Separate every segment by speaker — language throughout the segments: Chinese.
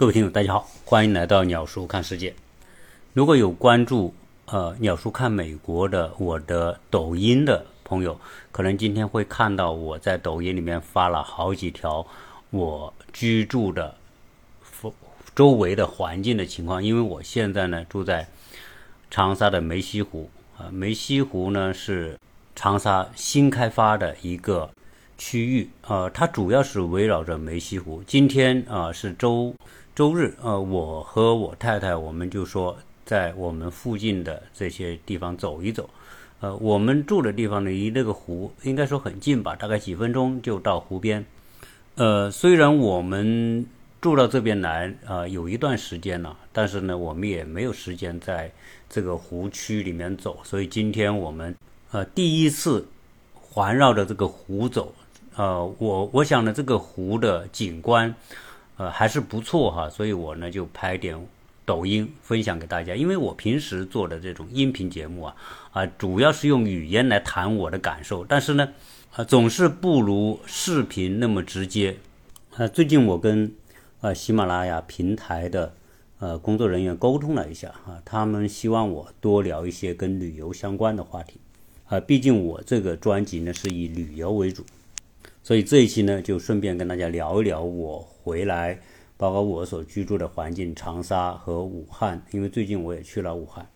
Speaker 1: 各位听友，大家好，欢迎来到鸟叔看世界。如果有关注呃鸟叔看美国的我的抖音的朋友，可能今天会看到我在抖音里面发了好几条我居住的周围的环境的情况。因为我现在呢住在长沙的梅溪湖啊，梅溪湖呢是长沙新开发的一个区域，呃，它主要是围绕着梅溪湖。今天啊是周。周日，呃，我和我太太，我们就说在我们附近的这些地方走一走。呃，我们住的地方，离那个湖应该说很近吧，大概几分钟就到湖边。呃，虽然我们住到这边来啊有一段时间了，但是呢，我们也没有时间在这个湖区里面走，所以今天我们呃第一次环绕着这个湖走。呃，我我想呢，这个湖的景观。呃，还是不错哈，所以我呢就拍点抖音分享给大家。因为我平时做的这种音频节目啊，啊，主要是用语言来谈我的感受，但是呢，啊，总是不如视频那么直接。啊，最近我跟啊喜马拉雅平台的呃工作人员沟通了一下啊，他们希望我多聊一些跟旅游相关的话题。啊，毕竟我这个专辑呢是以旅游为主。所以这一期呢，就顺便跟大家聊一聊我回来，包括我所居住的环境，长沙和武汉。因为最近我也去了武汉。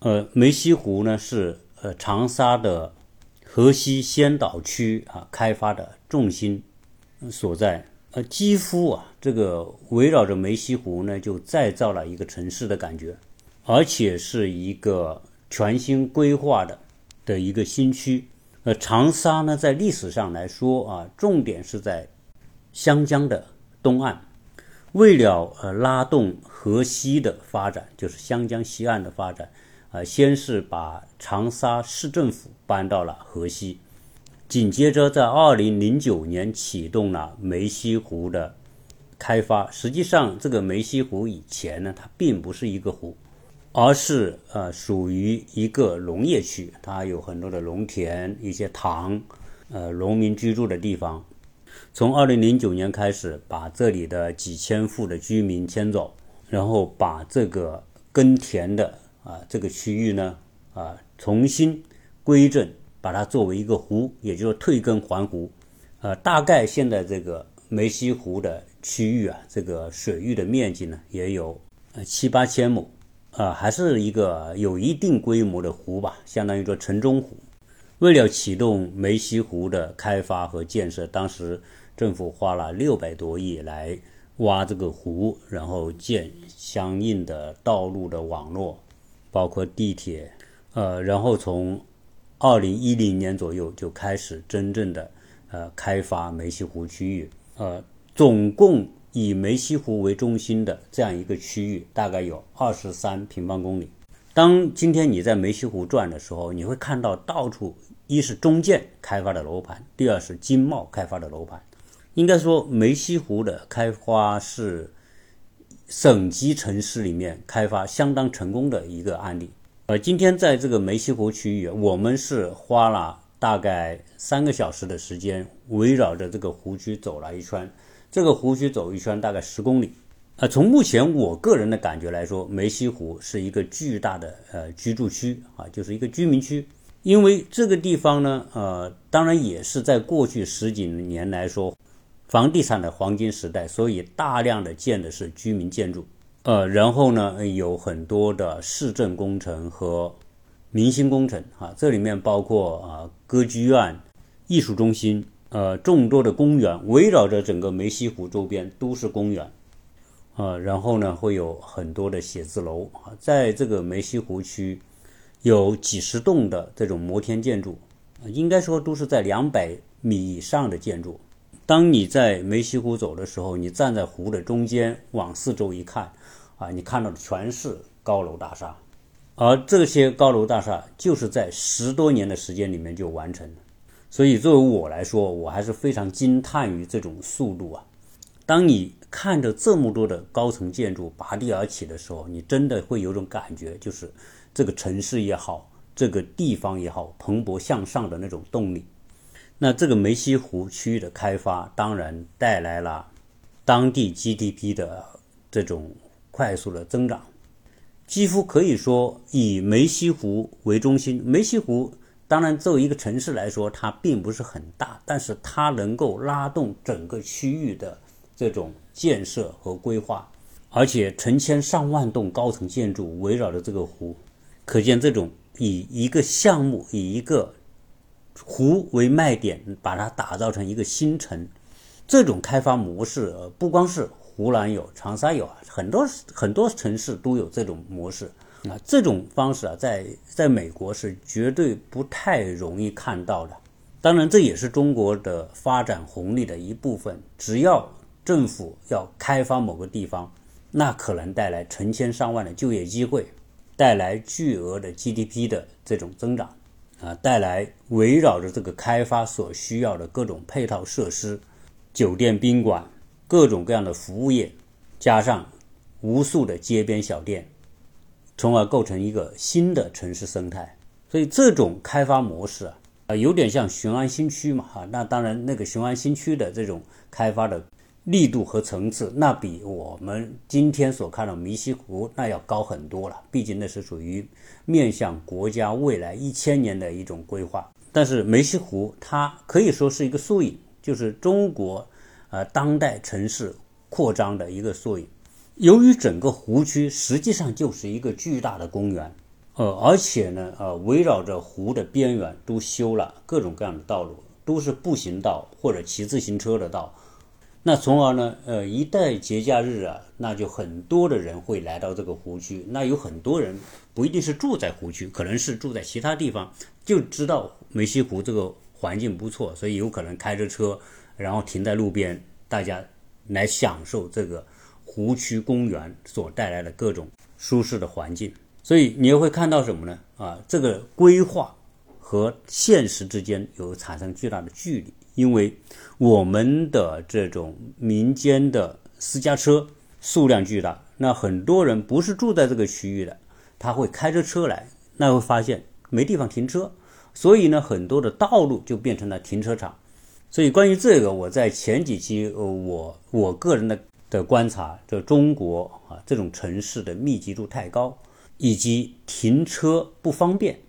Speaker 1: 呃，梅溪湖呢是呃长沙的河西先导区啊开发的重心所在。呃，几乎啊这个围绕着梅溪湖呢，就再造了一个城市的感觉，而且是一个全新规划的的一个新区。呃，长沙呢，在历史上来说啊，重点是在湘江的东岸。为了呃拉动河西的发展，就是湘江西岸的发展，呃，先是把长沙市政府搬到了河西，紧接着在二零零九年启动了梅溪湖的开发。实际上，这个梅溪湖以前呢，它并不是一个湖。而是呃属于一个农业区，它有很多的农田、一些塘，呃农民居住的地方。从二零零九年开始，把这里的几千户的居民迁走，然后把这个耕田的啊这个区域呢啊重新归正，把它作为一个湖，也就是退耕还湖。呃，大概现在这个梅溪湖的区域啊，这个水域的面积呢也有呃七八千亩。啊，还是一个有一定规模的湖吧，相当于说城中湖。为了启动梅溪湖的开发和建设，当时政府花了六百多亿来挖这个湖，然后建相应的道路的网络，包括地铁。呃，然后从二零一零年左右就开始真正的呃开发梅溪湖区域。呃，总共。以梅溪湖为中心的这样一个区域，大概有二十三平方公里。当今天你在梅溪湖转的时候，你会看到到处一是中建开发的楼盘，第二是金茂开发的楼盘。应该说，梅溪湖的开发是省级城市里面开发相当成功的一个案例。呃，今天在这个梅溪湖区域，我们是花了大概三个小时的时间，围绕着这个湖区走了一圈。这个湖区走一圈大概十公里，啊，从目前我个人的感觉来说，梅溪湖是一个巨大的呃居住区啊，就是一个居民区。因为这个地方呢，呃，当然也是在过去十几年来说，房地产的黄金时代，所以大量的建的是居民建筑，呃，然后呢，有很多的市政工程和明星工程啊，这里面包括啊歌剧院、艺术中心。呃，众多的公园围绕着整个梅溪湖周边都是公园，呃，然后呢会有很多的写字楼啊，在这个梅溪湖区有几十栋的这种摩天建筑，应该说都是在两百米以上的建筑。当你在梅溪湖走的时候，你站在湖的中间往四周一看，啊，你看到的全是高楼大厦，而这些高楼大厦就是在十多年的时间里面就完成了。所以，作为我来说，我还是非常惊叹于这种速度啊！当你看着这么多的高层建筑拔地而起的时候，你真的会有种感觉，就是这个城市也好，这个地方也好，蓬勃向上的那种动力。那这个梅溪湖区域的开发，当然带来了当地 GDP 的这种快速的增长，几乎可以说以梅溪湖为中心。梅溪湖当然作为一个城市来说，它并不是很大，但是它能够拉动整个区域的这种建设和规划，而且成千上万栋高层建筑围绕着这个湖，可见这种以一个项目以一个湖为卖点，把它打造成一个新城，这种开发模式，不光是。湖南有，长沙有啊，很多很多城市都有这种模式啊。这种方式啊，在在美国是绝对不太容易看到的。当然，这也是中国的发展红利的一部分。只要政府要开发某个地方，那可能带来成千上万的就业机会，带来巨额的 GDP 的这种增长啊，带来围绕着这个开发所需要的各种配套设施，酒店、宾馆。各种各样的服务业，加上无数的街边小店，从而构成一个新的城市生态。所以这种开发模式啊，啊，有点像雄安新区嘛，哈。那当然，那个雄安新区的这种开发的力度和层次，那比我们今天所看到梅溪湖那要高很多了。毕竟那是属于面向国家未来一千年的一种规划。但是梅溪湖它可以说是一个缩影，就是中国。呃，当代城市扩张的一个缩影。由于整个湖区实际上就是一个巨大的公园，呃，而且呢，呃，围绕着湖的边缘都修了各种各样的道路，都是步行道或者骑自行车的道。那从而呢，呃，一旦节假日啊，那就很多的人会来到这个湖区。那有很多人不一定是住在湖区，可能是住在其他地方，就知道梅溪湖这个环境不错，所以有可能开着车。然后停在路边，大家来享受这个湖区公园所带来的各种舒适的环境。所以你又会看到什么呢？啊，这个规划和现实之间有产生巨大的距离，因为我们的这种民间的私家车数量巨大，那很多人不是住在这个区域的，他会开着车来，那会发现没地方停车，所以呢，很多的道路就变成了停车场。所以，关于这个，我在前几期，呃，我我个人的的观察，就中国啊这种城市的密集度太高，以及停车不方便，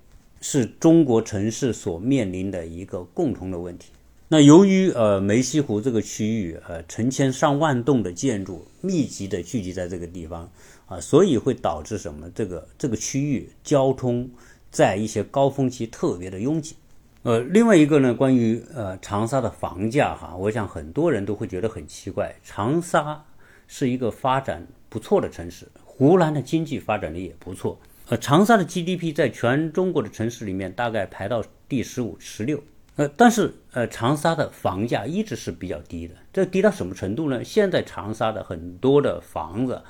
Speaker 1: 是中国城市所面临的一个共同的问题。那由于呃梅溪湖这个区域，呃成千上万栋的建筑密集的聚集在这个地方啊，所以会导致什么？这个这个区域交通在一些高峰期特别的拥挤。呃，另外一个呢，关于呃长沙的房价哈，我想很多人都会觉得很奇怪。长沙是一个发展不错的城市，湖南的经济发展的也不错。呃，长沙的 GDP 在全中国的城市里面大概排到第十五、十六。呃，但是呃，长沙的房价一直是比较低的。这低到什么程度呢？现在长沙的很多的房子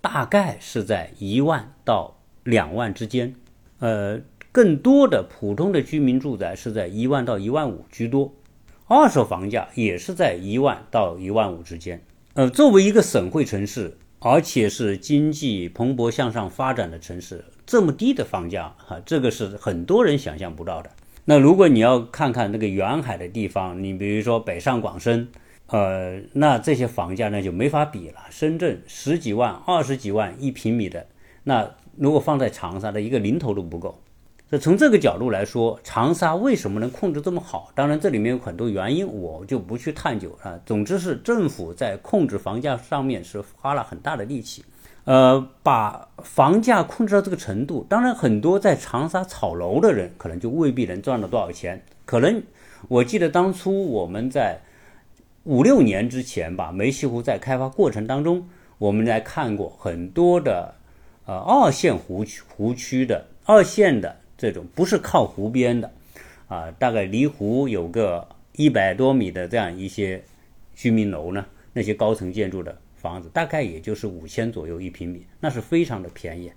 Speaker 1: 大概是在一万到两万之间。呃。更多的普通的居民住宅是在一万到一万五居多，二手房价也是在一万到一万五之间。呃，作为一个省会城市，而且是经济蓬勃向上发展的城市，这么低的房价，哈，这个是很多人想象不到的。那如果你要看看那个远海的地方，你比如说北上广深，呃，那这些房价那就没法比了。深圳十几万、二十几万一平米的，那如果放在长沙的一个零头都不够。那从这个角度来说，长沙为什么能控制这么好？当然，这里面有很多原因，我就不去探究啊。总之是政府在控制房价上面是花了很大的力气，呃，把房价控制到这个程度。当然，很多在长沙炒楼的人可能就未必能赚到多少钱。可能我记得当初我们在五六年之前吧，梅溪湖在开发过程当中，我们来看过很多的呃二线湖区湖区的二线的。这种不是靠湖边的，啊，大概离湖有个一百多米的这样一些居民楼呢，那些高层建筑的房子，大概也就是五千左右一平米，那是非常的便宜。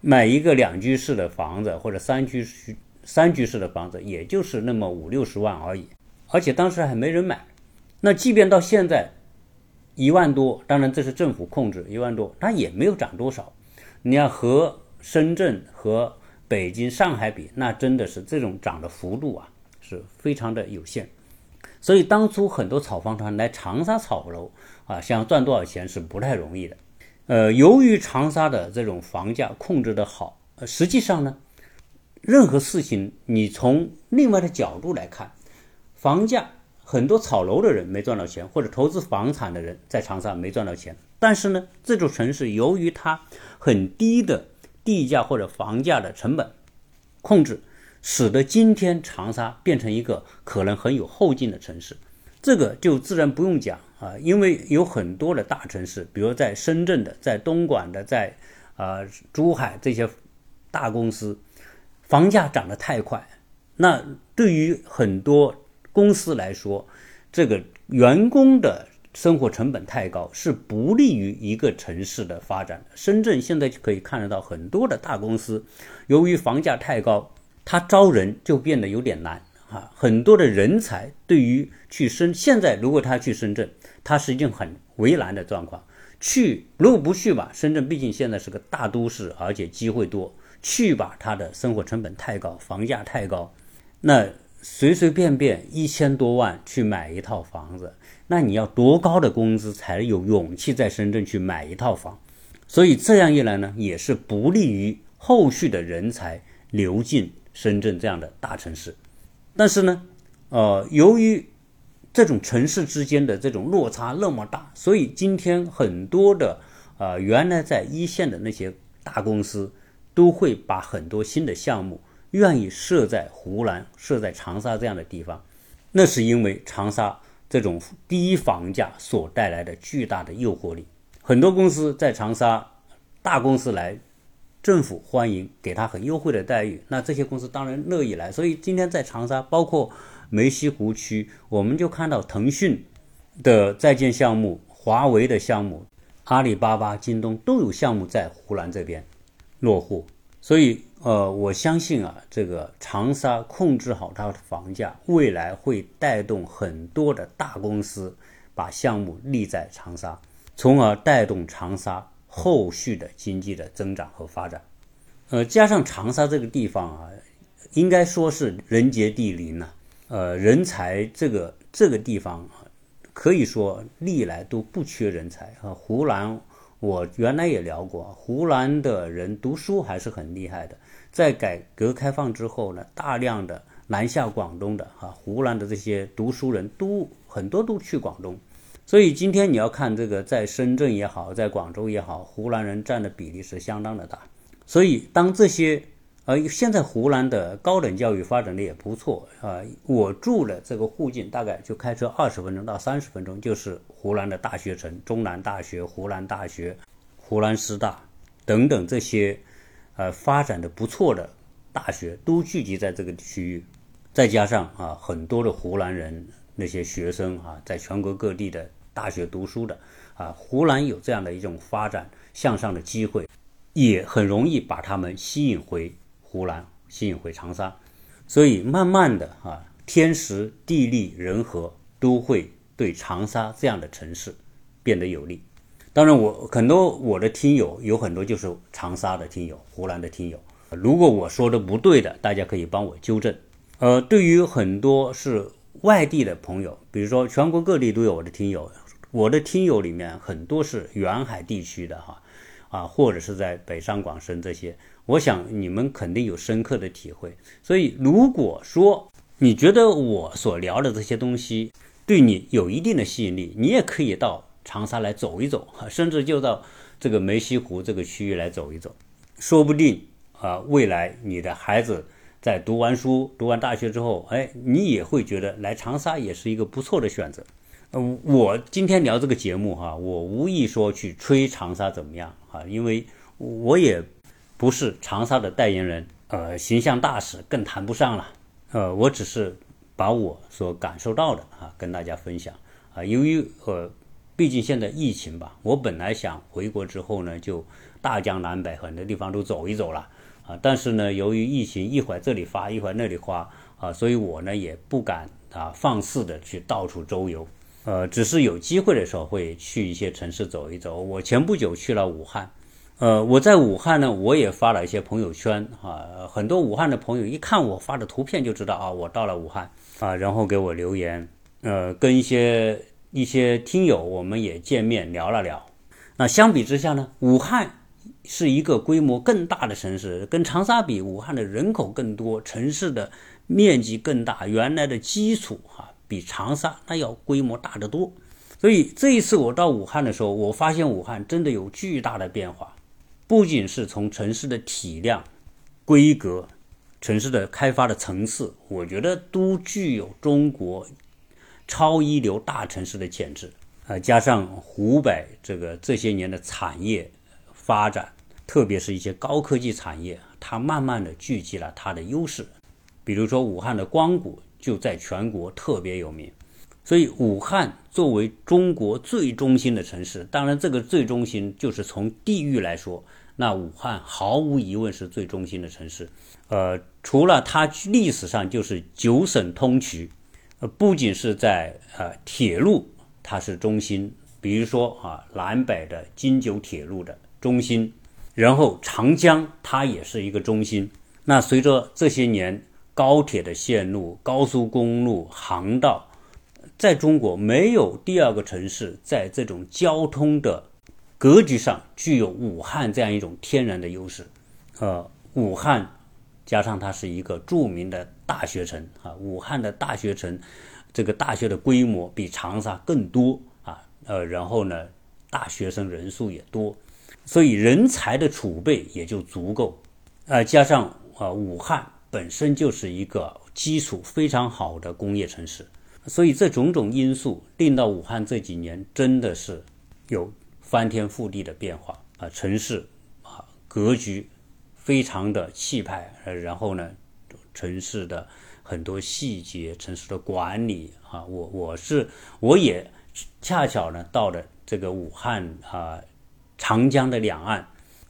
Speaker 1: 买一个两居室的房子或者三居室三居室的房子，也就是那么五六十万而已，而且当时还没人买。那即便到现在一万多，当然这是政府控制一万多，它也没有涨多少。你要和深圳和北京、上海比，那真的是这种涨的幅度啊，是非常的有限。所以当初很多炒房团来长沙炒楼啊，想赚多少钱是不太容易的。呃，由于长沙的这种房价控制的好，呃，实际上呢，任何事情你从另外的角度来看，房价很多炒楼的人没赚到钱，或者投资房产的人在长沙没赚到钱。但是呢，这座城市由于它很低的地价或者房价的成本控制，使得今天长沙变成一个可能很有后劲的城市。这个就自然不用讲啊，因为有很多的大城市，比如在深圳的、在东莞的、在啊珠海这些大公司，房价涨得太快，那对于很多公司来说，这个员工的生活成本太高，是不利于一个城市的发展。深圳现在就可以看得到很多的大公司，由于房价太高，它招人就变得有点难。啊，很多的人才对于去深，现在如果他去深圳，他是一件很为难的状况。去如果不去吧，深圳毕竟现在是个大都市，而且机会多。去吧，他的生活成本太高，房价太高。那随随便便一千多万去买一套房子，那你要多高的工资才有勇气在深圳去买一套房？所以这样一来呢，也是不利于后续的人才流进深圳这样的大城市。但是呢，呃，由于这种城市之间的这种落差那么大，所以今天很多的呃原来在一线的那些大公司都会把很多新的项目愿意设在湖南、设在长沙这样的地方。那是因为长沙这种低房价所带来的巨大的诱惑力。很多公司在长沙，大公司来。政府欢迎给他很优惠的待遇，那这些公司当然乐意来。所以今天在长沙，包括梅溪湖区，我们就看到腾讯的在建项目、华为的项目、阿里巴巴、京东都有项目在湖南这边落户。所以，呃，我相信啊，这个长沙控制好它的房价，未来会带动很多的大公司把项目立在长沙，从而带动长沙。后续的经济的增长和发展，呃，加上长沙这个地方啊，应该说是人杰地灵呐，呃，人才这个这个地方，可以说历来都不缺人才啊。湖南，我原来也聊过，湖南的人读书还是很厉害的。在改革开放之后呢，大量的南下广东的啊，湖南的这些读书人都很多都去广东。所以今天你要看这个，在深圳也好，在广州也好，湖南人占的比例是相当的大。所以当这些，呃，现在湖南的高等教育发展的也不错啊。我住的这个附近，大概就开车二十分钟到三十分钟，就是湖南的大学城，中南大学、湖南大学、湖南师大等等这些，呃，发展的不错的大学都聚集在这个区域。再加上啊，很多的湖南人那些学生啊，在全国各地的。大学读书的啊，湖南有这样的一种发展向上的机会，也很容易把他们吸引回湖南，吸引回长沙。所以慢慢的啊，天时地利人和都会对长沙这样的城市变得有利。当然，我很多我的听友有很多就是长沙的听友，湖南的听友。如果我说的不对的，大家可以帮我纠正。呃，对于很多是外地的朋友，比如说全国各地都有我的听友。我的听友里面很多是沿海地区的哈，啊，或者是在北上广深这些，我想你们肯定有深刻的体会。所以，如果说你觉得我所聊的这些东西对你有一定的吸引力，你也可以到长沙来走一走，甚至就到这个梅溪湖这个区域来走一走，说不定啊，未来你的孩子在读完书、读完大学之后，哎，你也会觉得来长沙也是一个不错的选择。呃，我今天聊这个节目哈，我无意说去吹长沙怎么样啊，因为我也不是长沙的代言人，呃，形象大使更谈不上了。呃，我只是把我所感受到的啊跟大家分享啊。由于呃，毕竟现在疫情吧，我本来想回国之后呢，就大江南北很多地方都走一走了啊。但是呢，由于疫情一会儿这里发一会儿那里发啊，所以我呢也不敢啊放肆的去到处周游。呃，只是有机会的时候会去一些城市走一走。我前不久去了武汉，呃，我在武汉呢，我也发了一些朋友圈啊，很多武汉的朋友一看我发的图片就知道啊，我到了武汉啊，然后给我留言，呃，跟一些一些听友我们也见面聊了聊，那相比之下呢，武汉是一个规模更大的城市，跟长沙比，武汉的人口更多，城市的面积更大，原来的基础哈比长沙那要规模大得多。所以这一次我到武汉的时候，我发现武汉真的有巨大的变化，不仅是从城市的体量、规格、城市的开发的层次，我觉得都具有中国超一流大城市的潜质。呃，加上湖北这个这些年的产业发展，特别是一些高科技产业，它慢慢的聚集了它的优势。比如说武汉的光谷就在全国特别有名。所以，武汉作为中国最中心的城市，当然，这个最中心就是从地域来说，那武汉毫无疑问是最中心的城市。呃，除了它历史上就是九省通衢，呃，不仅是在呃铁路它是中心，比如说啊南北的京九铁路的中心，然后长江它也是一个中心。那随着这些年高铁的线路、高速公路、航道。在中国，没有第二个城市在这种交通的格局上具有武汉这样一种天然的优势。呃，武汉加上它是一个著名的大学城啊，武汉的大学城，这个大学的规模比长沙更多啊，呃，然后呢，大学生人数也多，所以人才的储备也就足够。呃，加上啊，武汉本身就是一个基础非常好的工业城市。所以这种种因素令到武汉这几年真的是有翻天覆地的变化啊，城市啊格局非常的气派，呃，然后呢，城市的很多细节，城市的管理啊，我我是我也恰巧呢到了这个武汉啊，长江的两岸，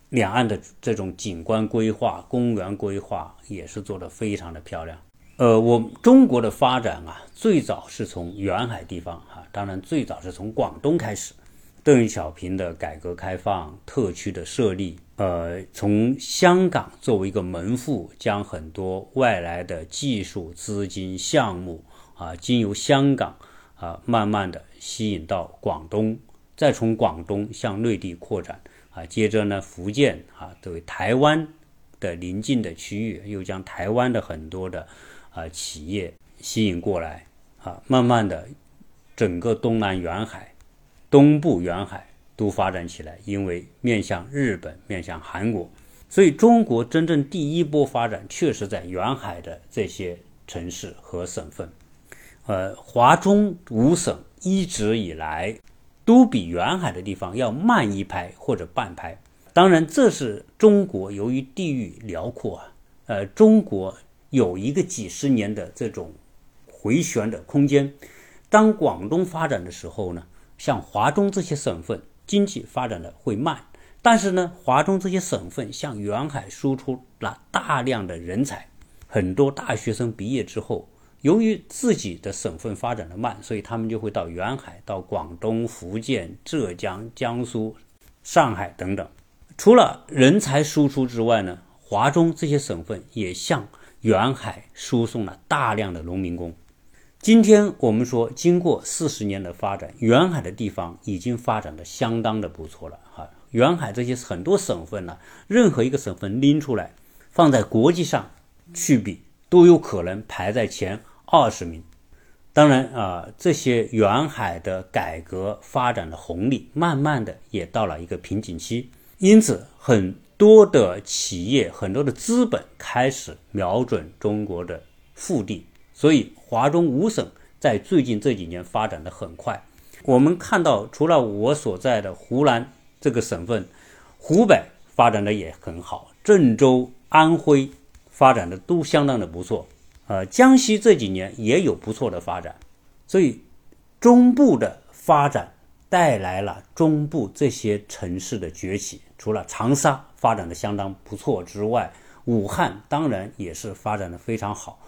Speaker 1: 两岸的这种景观规划、公园规划也是做得非常的漂亮。呃，我中国的发展啊，最早是从沿海地方哈，当然最早是从广东开始，邓小平的改革开放、特区的设立，呃，从香港作为一个门户，将很多外来的技术、资金、项目啊，经由香港啊，慢慢的吸引到广东，再从广东向内地扩展啊，接着呢，福建啊，作为台湾的邻近的区域，又将台湾的很多的。啊，企业吸引过来啊，慢慢的，整个东南沿海、东部沿海都发展起来，因为面向日本、面向韩国，所以中国真正第一波发展确实在沿海的这些城市和省份。呃，华中五省一直以来都比沿海的地方要慢一拍或者半拍。当然，这是中国由于地域辽阔啊，呃，中国。有一个几十年的这种回旋的空间。当广东发展的时候呢，像华中这些省份经济发展的会慢，但是呢，华中这些省份向沿海输出了大量的人才，很多大学生毕业之后，由于自己的省份发展的慢，所以他们就会到沿海，到广东、福建、浙江、江苏、上海等等。除了人才输出之外呢，华中这些省份也向沿海输送了大量的农民工。今天我们说，经过四十年的发展，沿海的地方已经发展的相当的不错了。哈，沿海这些很多省份呢，任何一个省份拎出来，放在国际上去比，都有可能排在前二十名。当然啊，这些沿海的改革发展的红利，慢慢的也到了一个瓶颈期，因此很。多的企业，很多的资本开始瞄准中国的腹地，所以华中五省在最近这几年发展的很快。我们看到，除了我所在的湖南这个省份，湖北发展的也很好，郑州、安徽发展的都相当的不错。呃，江西这几年也有不错的发展，所以中部的发展带来了中部这些城市的崛起。除了长沙发展的相当不错之外，武汉当然也是发展的非常好，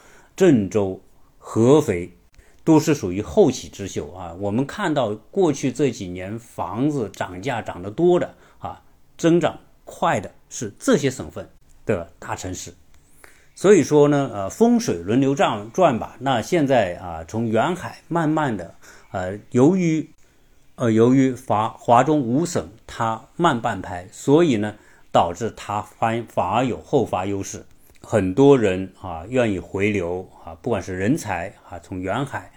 Speaker 1: 郑州、合肥都是属于后起之秀啊。我们看到过去这几年房子涨价涨得多的啊，增长快的是这些省份的大城市。所以说呢，呃，风水轮流转转吧。那现在啊，从沿海慢慢的，呃，由于呃，由于华华中五省它慢半拍，所以呢，导致它反反而有后发优势。很多人啊愿意回流啊，不管是人才啊，从远海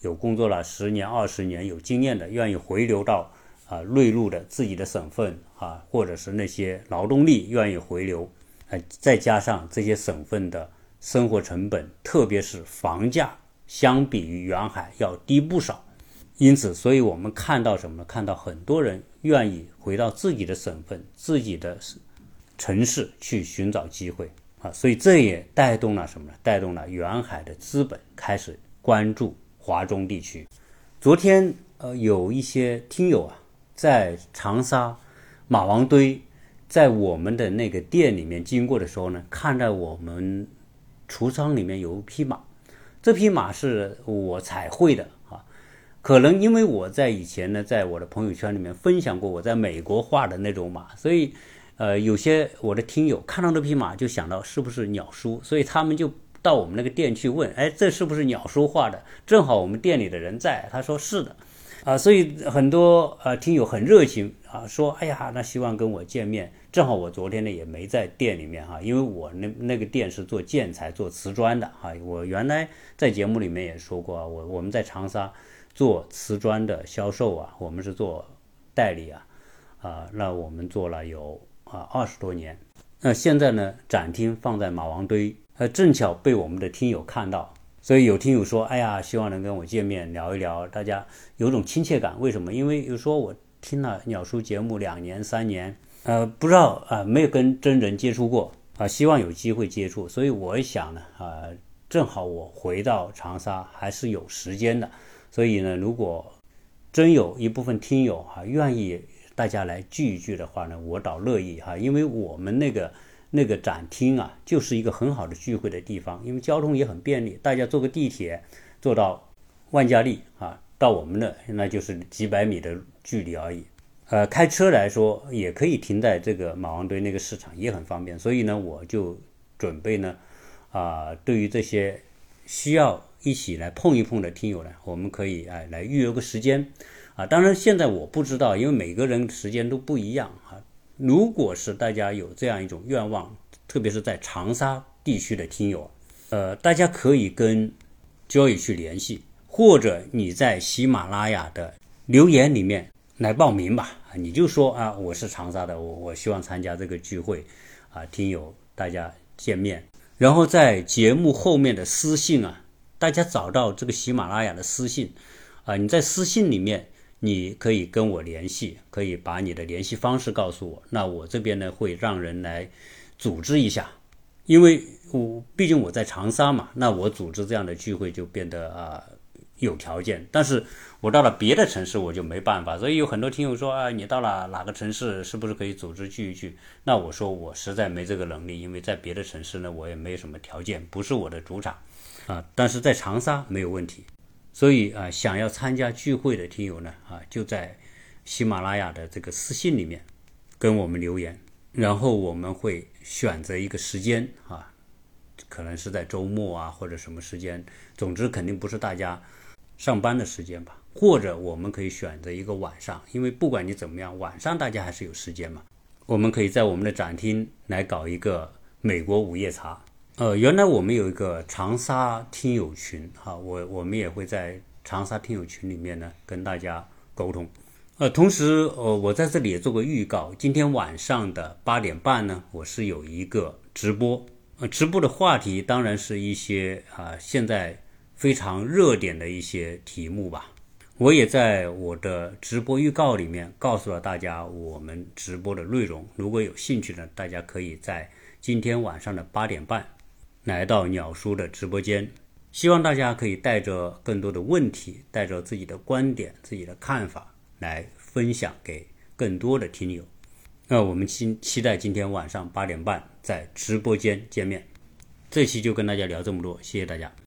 Speaker 1: 有工作了十年、二十年有经验的，愿意回流到啊内陆的自己的省份啊，或者是那些劳动力愿意回流，呃，再加上这些省份的生活成本，特别是房价，相比于远海要低不少。因此，所以我们看到什么呢？看到很多人愿意回到自己的省份、自己的城市去寻找机会啊，所以这也带动了什么呢？带动了远海的资本开始关注华中地区。昨天，呃，有一些听友啊，在长沙马王堆，在我们的那个店里面经过的时候呢，看到我们橱窗里面有一匹马，这匹马是我彩绘的啊。可能因为我在以前呢，在我的朋友圈里面分享过我在美国画的那种马，所以，呃，有些我的听友看到这匹马就想到是不是鸟叔，所以他们就到我们那个店去问，哎，这是不是鸟叔画的？正好我们店里的人在，他说是的，啊，所以很多呃听友很热情啊，说，哎呀，那希望跟我见面。正好我昨天呢也没在店里面哈，因为我那那个店是做建材、做瓷砖的哈。我原来在节目里面也说过，我我们在长沙。做瓷砖的销售啊，我们是做代理啊，啊，那我们做了有啊二十多年。那现在呢，展厅放在马王堆，呃，正巧被我们的听友看到，所以有听友说，哎呀，希望能跟我见面聊一聊，大家有种亲切感。为什么？因为有说我听了鸟叔节目两年三年，呃，不知道啊，没有跟真人接触过啊，希望有机会接触。所以我想呢，啊，正好我回到长沙还是有时间的。所以呢，如果真有一部分听友哈愿意大家来聚一聚的话呢，我倒乐意哈，因为我们那个那个展厅啊，就是一个很好的聚会的地方，因为交通也很便利，大家坐个地铁坐到万家丽啊，到我们那那就是几百米的距离而已。呃，开车来说也可以停在这个马王堆那个市场，也很方便。所以呢，我就准备呢，啊，对于这些需要。一起来碰一碰的听友呢，我们可以哎来预约个时间啊。当然现在我不知道，因为每个人时间都不一样啊。如果是大家有这样一种愿望，特别是在长沙地区的听友，呃，大家可以跟交易去联系，或者你在喜马拉雅的留言里面来报名吧。你就说啊，我是长沙的，我我希望参加这个聚会啊，听友大家见面，然后在节目后面的私信啊。大家找到这个喜马拉雅的私信，啊，你在私信里面你可以跟我联系，可以把你的联系方式告诉我，那我这边呢会让人来组织一下，因为我毕竟我在长沙嘛，那我组织这样的聚会就变得啊有条件，但是我到了别的城市我就没办法，所以有很多听友说啊，你到了哪个城市是不是可以组织聚一聚？那我说我实在没这个能力，因为在别的城市呢我也没什么条件，不是我的主场。啊，但是在长沙没有问题，所以啊，想要参加聚会的听友呢，啊，就在喜马拉雅的这个私信里面跟我们留言，然后我们会选择一个时间啊，可能是在周末啊或者什么时间，总之肯定不是大家上班的时间吧，或者我们可以选择一个晚上，因为不管你怎么样，晚上大家还是有时间嘛，我们可以在我们的展厅来搞一个美国午夜茶。呃，原来我们有一个长沙听友群，哈，我我们也会在长沙听友群里面呢跟大家沟通。呃，同时，呃，我在这里也做个预告，今天晚上的八点半呢，我是有一个直播，呃，直播的话题当然是一些啊现在非常热点的一些题目吧。我也在我的直播预告里面告诉了大家我们直播的内容，如果有兴趣呢，大家可以在今天晚上的八点半。来到鸟叔的直播间，希望大家可以带着更多的问题，带着自己的观点、自己的看法来分享给更多的听友。那我们期期待今天晚上八点半在直播间见面。这期就跟大家聊这么多，谢谢大家。